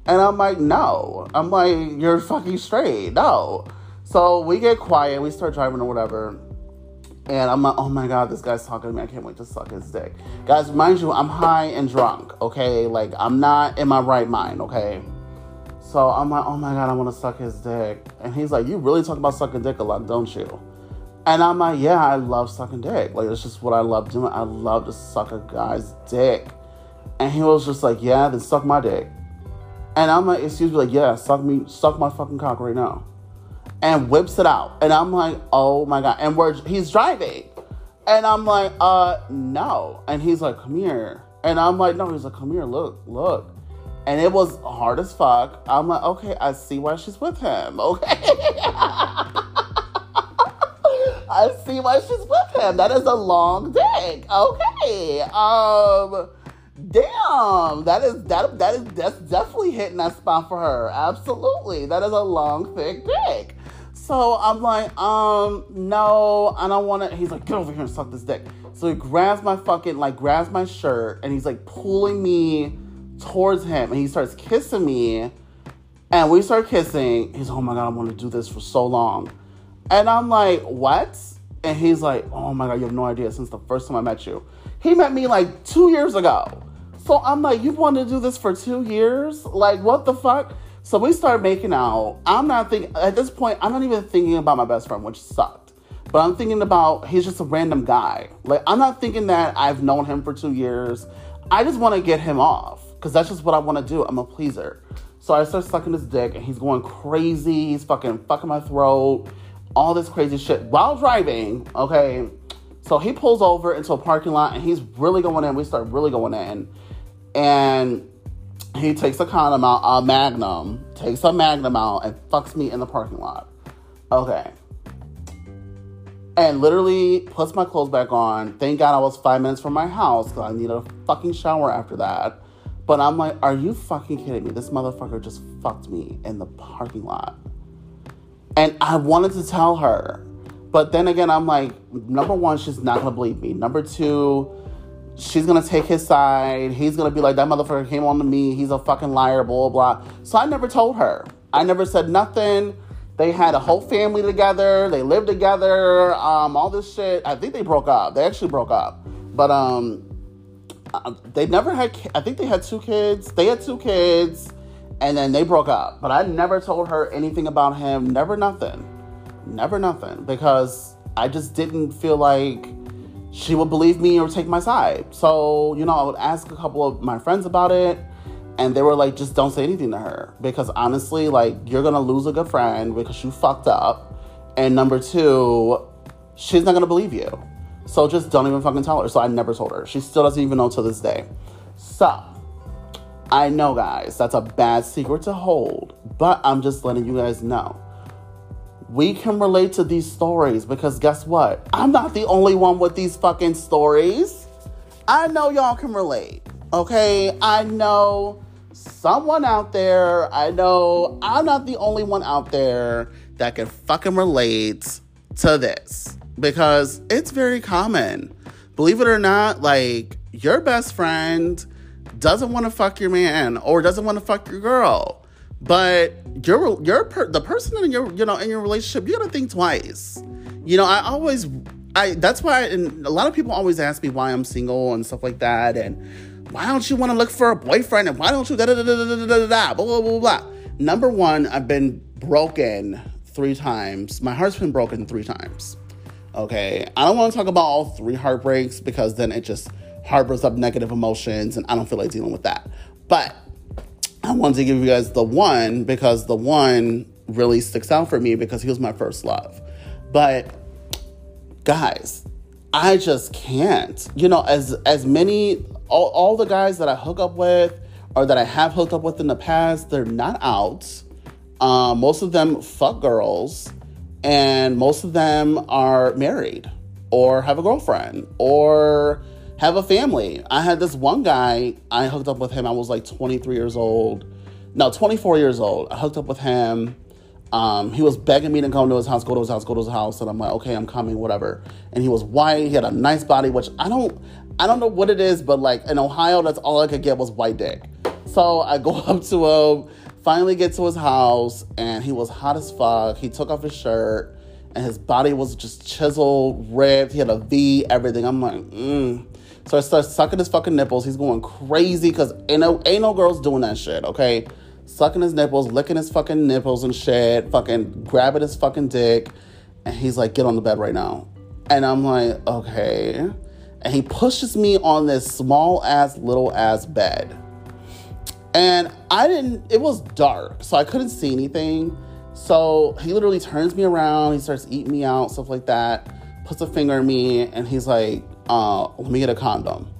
And I'm like, no. I'm like, you're fucking straight. No. So we get quiet. We start driving or whatever. And I'm like, oh my God, this guy's talking to me. I can't wait to suck his dick. Guys, mind you, I'm high and drunk, okay? Like, I'm not in my right mind, okay? So I'm like, oh my God, I want to suck his dick. And he's like, you really talk about sucking dick a lot, don't you? And I'm like, yeah, I love sucking dick. Like, it's just what I love doing. I love to suck a guy's dick. And he was just like, yeah, then suck my dick. And I'm like, excuse me, like, yeah, suck me, suck my fucking cock right now. And whips it out. And I'm like, oh my God. And we're, he's driving. And I'm like, uh, no. And he's like, come here. And I'm like, no. He's like, come here, look, look. And it was hard as fuck. I'm like, okay, I see why she's with him. Okay. I see why she's with him. That is a long dick. Okay. Um Damn, that is that that is that's definitely hitting that spot for her. Absolutely, that is a long, thick dick. So I'm like, um, no, I don't want to. He's like, get over here and suck this dick. So he grabs my fucking like grabs my shirt and he's like pulling me towards him and he starts kissing me. And we start kissing. He's, oh my god, I want to do this for so long. And I'm like, what? And he's like, oh my god, you have no idea. Since the first time I met you, he met me like two years ago. So I'm like, you've wanted to do this for two years? Like, what the fuck? So we start making out. I'm not thinking, at this point, I'm not even thinking about my best friend, which sucked. But I'm thinking about, he's just a random guy. Like, I'm not thinking that I've known him for two years. I just want to get him off because that's just what I want to do. I'm a pleaser. So I start sucking his dick and he's going crazy. He's fucking fucking my throat, all this crazy shit while driving. Okay. So he pulls over into a parking lot and he's really going in. We start really going in and he takes a condom out, a magnum, takes a magnum out, and fucks me in the parking lot. Okay. And literally puts my clothes back on. Thank God I was five minutes from my house because I needed a fucking shower after that. But I'm like, are you fucking kidding me? This motherfucker just fucked me in the parking lot. And I wanted to tell her. But then again, I'm like, number one, she's not gonna believe me. Number two, she's gonna take his side. He's gonna be like, that motherfucker came on to me. He's a fucking liar, blah, blah. So I never told her. I never said nothing. They had a whole family together. They lived together. Um, all this shit. I think they broke up. They actually broke up. But um, uh, they never had. I think they had two kids. They had two kids, and then they broke up. But I never told her anything about him. Never nothing. Never nothing because I just didn't feel like she would believe me or take my side. So, you know, I would ask a couple of my friends about it, and they were like, just don't say anything to her. Because honestly, like, you're gonna lose a good friend because you fucked up. And number two, she's not gonna believe you. So just don't even fucking tell her. So I never told her. She still doesn't even know to this day. So, I know, guys, that's a bad secret to hold, but I'm just letting you guys know we can relate to these stories because guess what? I'm not the only one with these fucking stories. I know y'all can relate. Okay? I know someone out there, I know I'm not the only one out there that can fucking relate to this because it's very common. Believe it or not, like your best friend doesn't want to fuck your man or doesn't want to fuck your girl. But you're you're per, the person in your you know in your relationship you gotta think twice. You know i always i that's why and a lot of people always ask me why i'm single and stuff like that and why don't you want to look for a boyfriend and why don't you da da da da da da da da blah blah blah blah. Number one i've been broken three times. My heart's been broken three times okay? I don't want to talk about all three heartbreaks because then it just harbors up negative emotions and i don't feel like dealing with that but I wanted to give you guys the one because the one really sticks out for me because he was my first love. But guys, I just can't. You know, as as many all, all the guys that I hook up with or that I have hooked up with in the past, they're not out. Um, most of them fuck girls, and most of them are married or have a girlfriend or have a family. I had this one guy, I hooked up with him. I was like 23 years old. No, 24 years old. I hooked up with him. Um, he was begging me to come to his house, go to his house, go to his house, and I'm like, okay, I'm coming, whatever. And he was white. He had a nice body, which I don't, I don't know what it is, but like in Ohio, that's all I could get was white dick. So I go up to him, finally get to his house, and he was hot as fuck. He took off his shirt, and his body was just chiseled, ripped. He had a V, everything. I'm like, mm. So I start sucking his fucking nipples. He's going crazy because ain't no, ain't no girls doing that shit, okay? Sucking his nipples, licking his fucking nipples and shit, fucking grabbing his fucking dick. And he's like, get on the bed right now. And I'm like, okay. And he pushes me on this small ass, little ass bed. And I didn't, it was dark, so I couldn't see anything. So he literally turns me around, he starts eating me out, stuff like that, puts a finger in me, and he's like, uh, let me get a condom.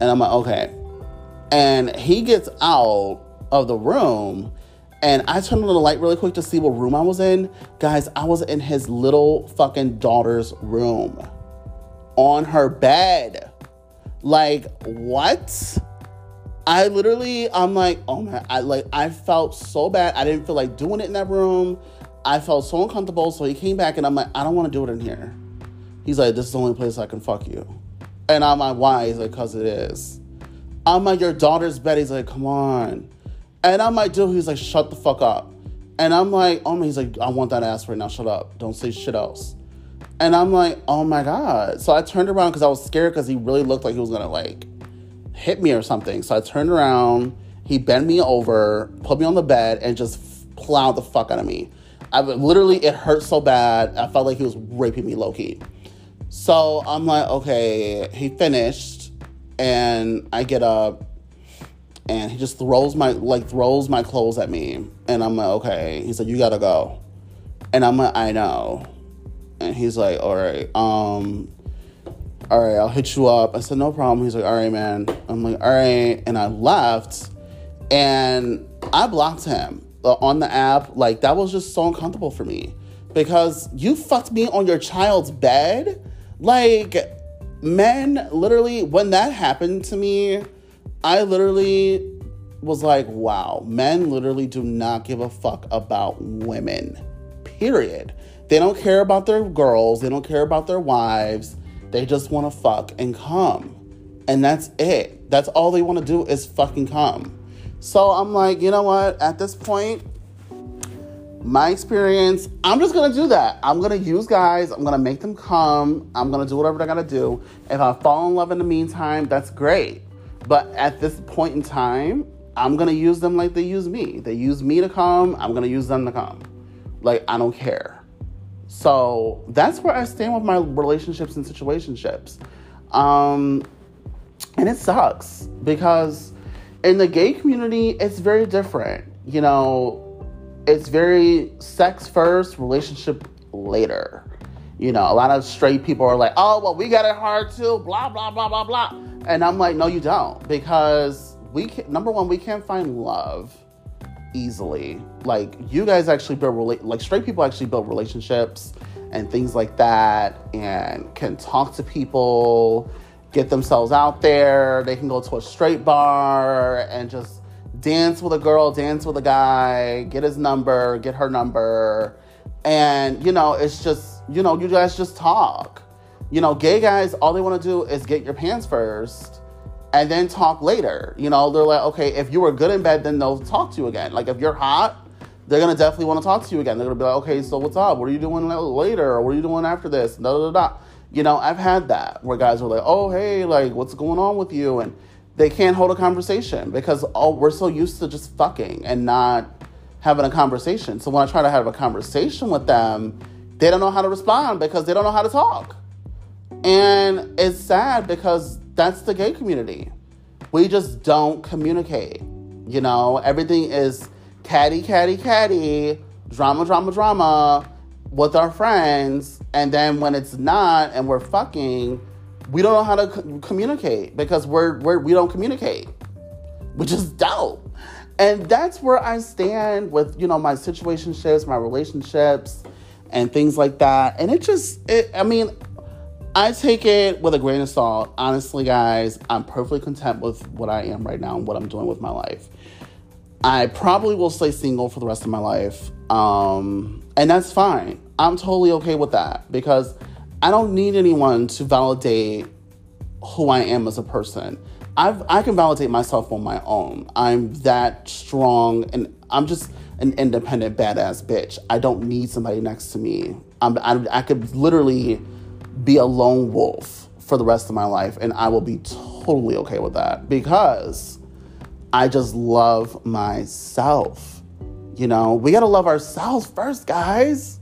And I'm like, okay. And he gets out of the room and I turned on the light really quick to see what room I was in. Guys, I was in his little fucking daughter's room on her bed. Like, what? I literally, I'm like, oh my, I like, I felt so bad. I didn't feel like doing it in that room. I felt so uncomfortable. So he came back and I'm like, I don't want to do it in here. He's like, this is the only place I can fuck you. And I'm like, why? He's like, because it is. I'm like, your daughter's bed. He's like, come on. And I'm like, dude, he's like, shut the fuck up. And I'm like, oh my, he's like, I want that ass right now. Shut up. Don't say shit else. And I'm like, oh my God. So I turned around because I was scared because he really looked like he was to like hit me or something. So I turned around. He bent me over, put me on the bed, and just plowed the fuck out of me. I literally, it hurt so bad. I felt like he was raping me low key. So I'm like, okay, he finished, and I get up, and he just throws my like throws my clothes at me, and I'm like, okay. He said, you gotta go, and I'm like, I know, and he's like, all right, um, all right, I'll hit you up. I said, no problem. He's like, all right, man. I'm like, all right, and I left, and I blocked him uh, on the app. Like that was just so uncomfortable for me because you fucked me on your child's bed like, men literally, when that happened to me, I literally was like, wow, men literally do not give a fuck about women, period. They don't care about their girls, they don't care about their wives, they just wanna fuck and come. And that's it. That's all they wanna do is fucking come. So I'm like, you know what? At this point, my experience, I'm just gonna do that. I'm gonna use guys, I'm gonna make them come, I'm gonna do whatever I gotta do. If I fall in love in the meantime, that's great. But at this point in time, I'm gonna use them like they use me. They use me to come, I'm gonna use them to come. Like, I don't care. So that's where I stand with my relationships and situationships. Um, and it sucks because in the gay community, it's very different. You know, it's very sex first, relationship later. You know, a lot of straight people are like, oh, well, we got it hard too, blah, blah, blah, blah, blah. And I'm like, no, you don't. Because we can, number one, we can't find love easily. Like, you guys actually build, rela- like, straight people actually build relationships and things like that and can talk to people, get themselves out there. They can go to a straight bar and just dance with a girl, dance with a guy, get his number, get her number. And, you know, it's just, you know, you guys just talk. You know, gay guys, all they want to do is get your pants first and then talk later. You know, they're like, okay, if you were good in bed, then they'll talk to you again. Like, if you're hot, they're gonna definitely want to talk to you again. They're gonna be like, okay, so what's up? What are you doing later? What are you doing after this? Da da da. You know, I've had that where guys are like, oh, hey, like, what's going on with you? And they can't hold a conversation because all we're so used to just fucking and not having a conversation. So when I try to have a conversation with them, they don't know how to respond because they don't know how to talk. And it's sad because that's the gay community. We just don't communicate. You know, everything is catty, catty, catty, drama, drama, drama with our friends. And then when it's not and we're fucking, we don't know how to co- communicate because we're, we're we don't communicate, which is dope. And that's where I stand with you know my situationships, my relationships, and things like that. And it just, it, I mean, I take it with a grain of salt. Honestly, guys, I'm perfectly content with what I am right now and what I'm doing with my life. I probably will stay single for the rest of my life. Um, and that's fine. I'm totally okay with that because I don't need anyone to validate who I am as a person. I've, I can validate myself on my own. I'm that strong and I'm just an independent badass bitch. I don't need somebody next to me. I'm, I, I could literally be a lone wolf for the rest of my life and I will be totally okay with that because I just love myself. You know, we got to love ourselves first, guys.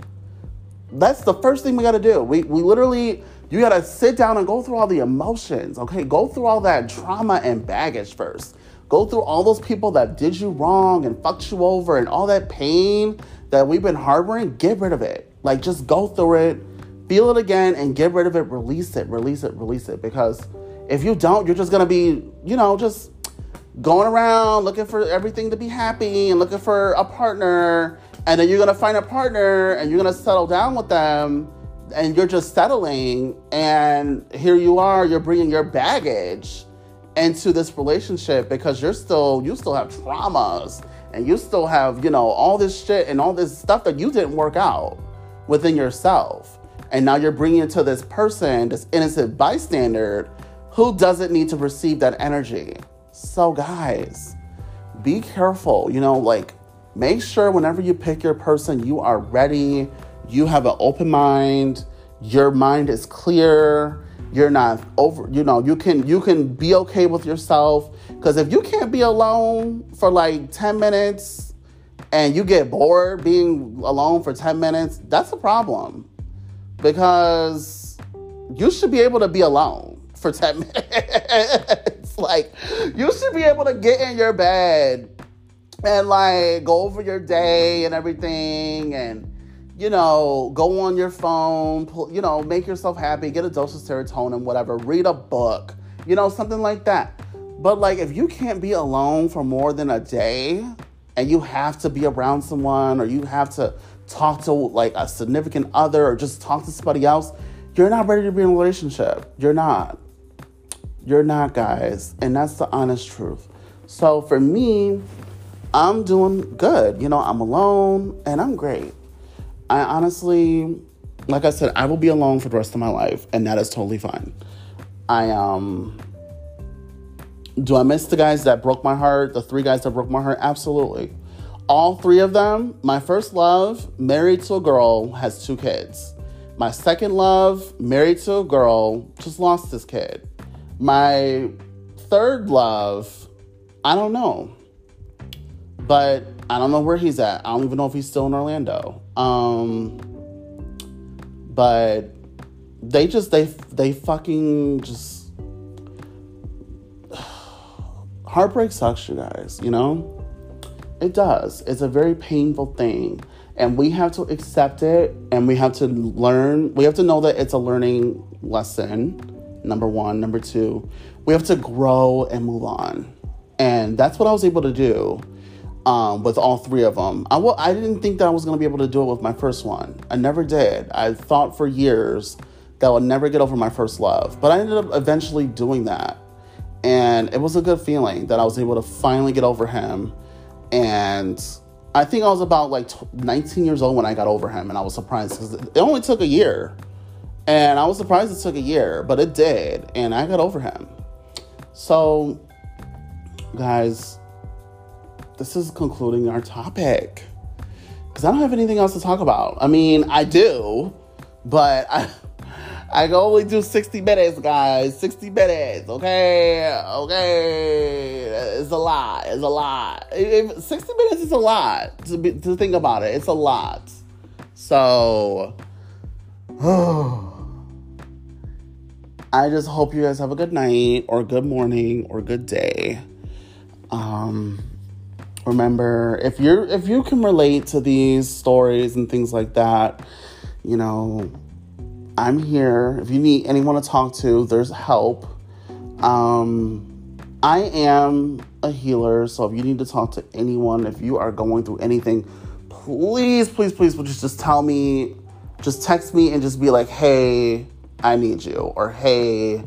That's the first thing we got to do. We, we literally, you got to sit down and go through all the emotions, okay? Go through all that trauma and baggage first. Go through all those people that did you wrong and fucked you over and all that pain that we've been harboring. Get rid of it. Like, just go through it, feel it again, and get rid of it. Release it, release it, release it. Because if you don't, you're just gonna be, you know, just going around looking for everything to be happy and looking for a partner and then you're gonna find a partner and you're gonna settle down with them and you're just settling. And here you are you're bringing your baggage into this relationship because you're still you still have traumas and you still have you know all this shit and all this stuff that you didn't work out within yourself. And now you're bringing it to this person this innocent bystander who doesn't need to receive that energy. So guys be careful you know like make sure whenever you pick your person, you are ready, you have an open mind, your mind is clear, you're not over, you know, you can you can be okay with yourself because if you can't be alone for like 10 minutes and you get bored being alone for 10 minutes, that's a problem. Because you should be able to be alone for 10 minutes. like you should be able to get in your bed and like go over your day and everything and you know go on your phone you know make yourself happy get a dose of serotonin whatever read a book you know something like that. But like if you can't be alone for more than a day and you have to be around someone or you have to talk to like a significant other or just talk to somebody else you're not ready to be in a relationship. You're not. You're not guys. And that's the honest truth. So for me I'm doing good. You know, I'm alone and I'm great. I honestly, like I said, I will be alone for the rest of my life, and that is totally fine. I um do I miss the guys that broke my heart, the three guys that broke my heart? Absolutely. All three of them, my first love, married to a girl, has two kids. My second love, married to a girl, just lost his kid. My third love, I don't know but I don't know where he's at. I don't even know if he's still in Orlando. Um, but they just they they fucking just heartbreak sucks, you guys. You know, it does. It's a very painful thing, and we have to accept it, and we have to learn. We have to know that it's a learning lesson. Number one, number two, we have to grow and move on, and that's what I was able to do um, with all three of them. I w- I didn't think that I was going to be able to do it with my first one. I never did. I thought for years that I would never get over my first love, but I ended up eventually doing that. And it was a good feeling that I was able to finally get over him. And I think I was about like 19 years old when I got over him, and I was surprised because it only took a year. And I was surprised it took a year, but it did. And I got over him. So, guys, this is concluding our topic because I don't have anything else to talk about. I mean, I do, but I. I can only do 60 minutes, guys. 60 minutes, okay? Okay. It's a lot. It's a lot. If 60 minutes is a lot to, be, to think about it. It's a lot. So, I just hope you guys have a good night or good morning or good day. Um, remember if you're if you can relate to these stories and things like that you know i'm here. If you need anyone to talk to there's help. Um i am a healer so if you need to talk to anyone if you are going through anything please please please just just tell me just text me and just be like hey I need you, or hey,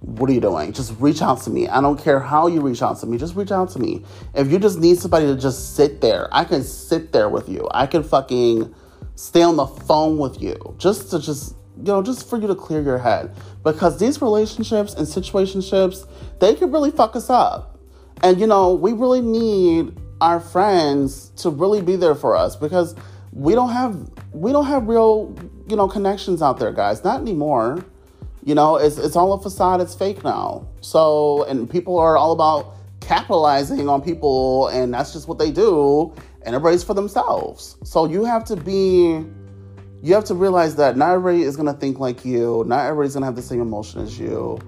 what are you doing? Just reach out to me. I don't care how you reach out to me. Just reach out to me. If you just need somebody to just sit there, I can sit there with you. I can fucking stay on the phone with you just to just you know just for you to clear your head because these relationships and situationships they can really fuck us up and you know we really need our friends to really be there for us because we don't have we don't have real you know connections out there guys not anymore you know it's, it's all a facade it's fake now. So and people are all about capitalizing on people and that's just what they do and everybody's for themselves. So you have to be you have to realize that not everybody is to think like you not everybody's to have the same emotion as you.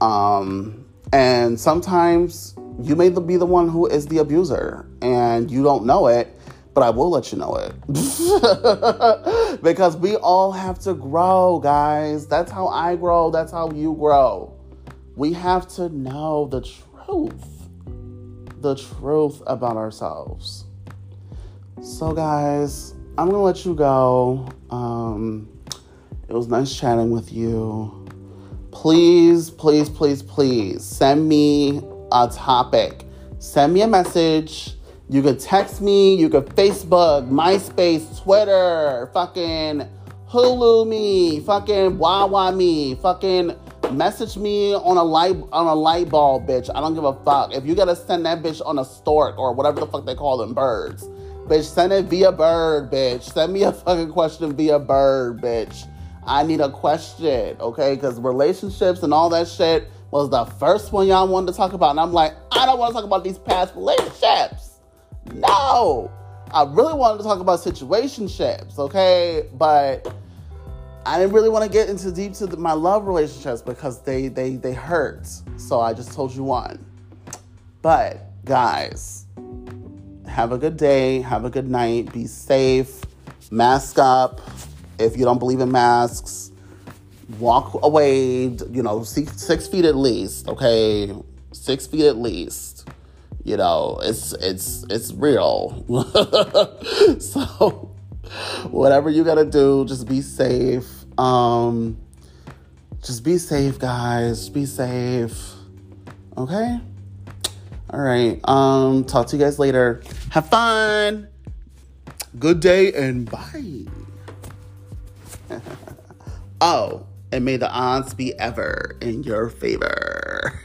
Um and sometimes you may be the one who is the abuser and you don't know it but I will let you know it. because we all have to grow, guys. That's how I grow, that's how you grow. We have to know the truth, the truth about ourselves. So, guys, I'm gonna let you go. Um, it was nice chatting with you. Please, please, please, please send me a topic. Send me a message you could text me, you could Facebook, MySpace, Twitter, fucking Hulu me, fucking Wawa me, fucking message me on a light on a light bulb, bitch. I don't give a fuck. If you gotta send that bitch on a stork or whatever the fuck they call them, birds. Bitch, send it via bird, bitch. Send me a fucking question via bird, bitch. I need a question, okay? Because relationships and all that shit was the first one y'all wanted to talk about. And I'm like, I don't want to talk about these past relationships. No. I really wanted to talk about situationships, okay? But I didn't really want to get into deep to the, my love relationships because they they they hurt. So I just told you one. But guys, have a good day, have a good night, be safe, mask up. If you don't believe in masks, walk away, you know, six, six feet at least, okay? Six feet at least you know it's it's it's real. So whatever you gotta do just be safe. Um just be safe guys. Be safe. Okay? All right. Um talk to you guys later. Have fun. Good day and bye. Oh and may the odds be ever in your favor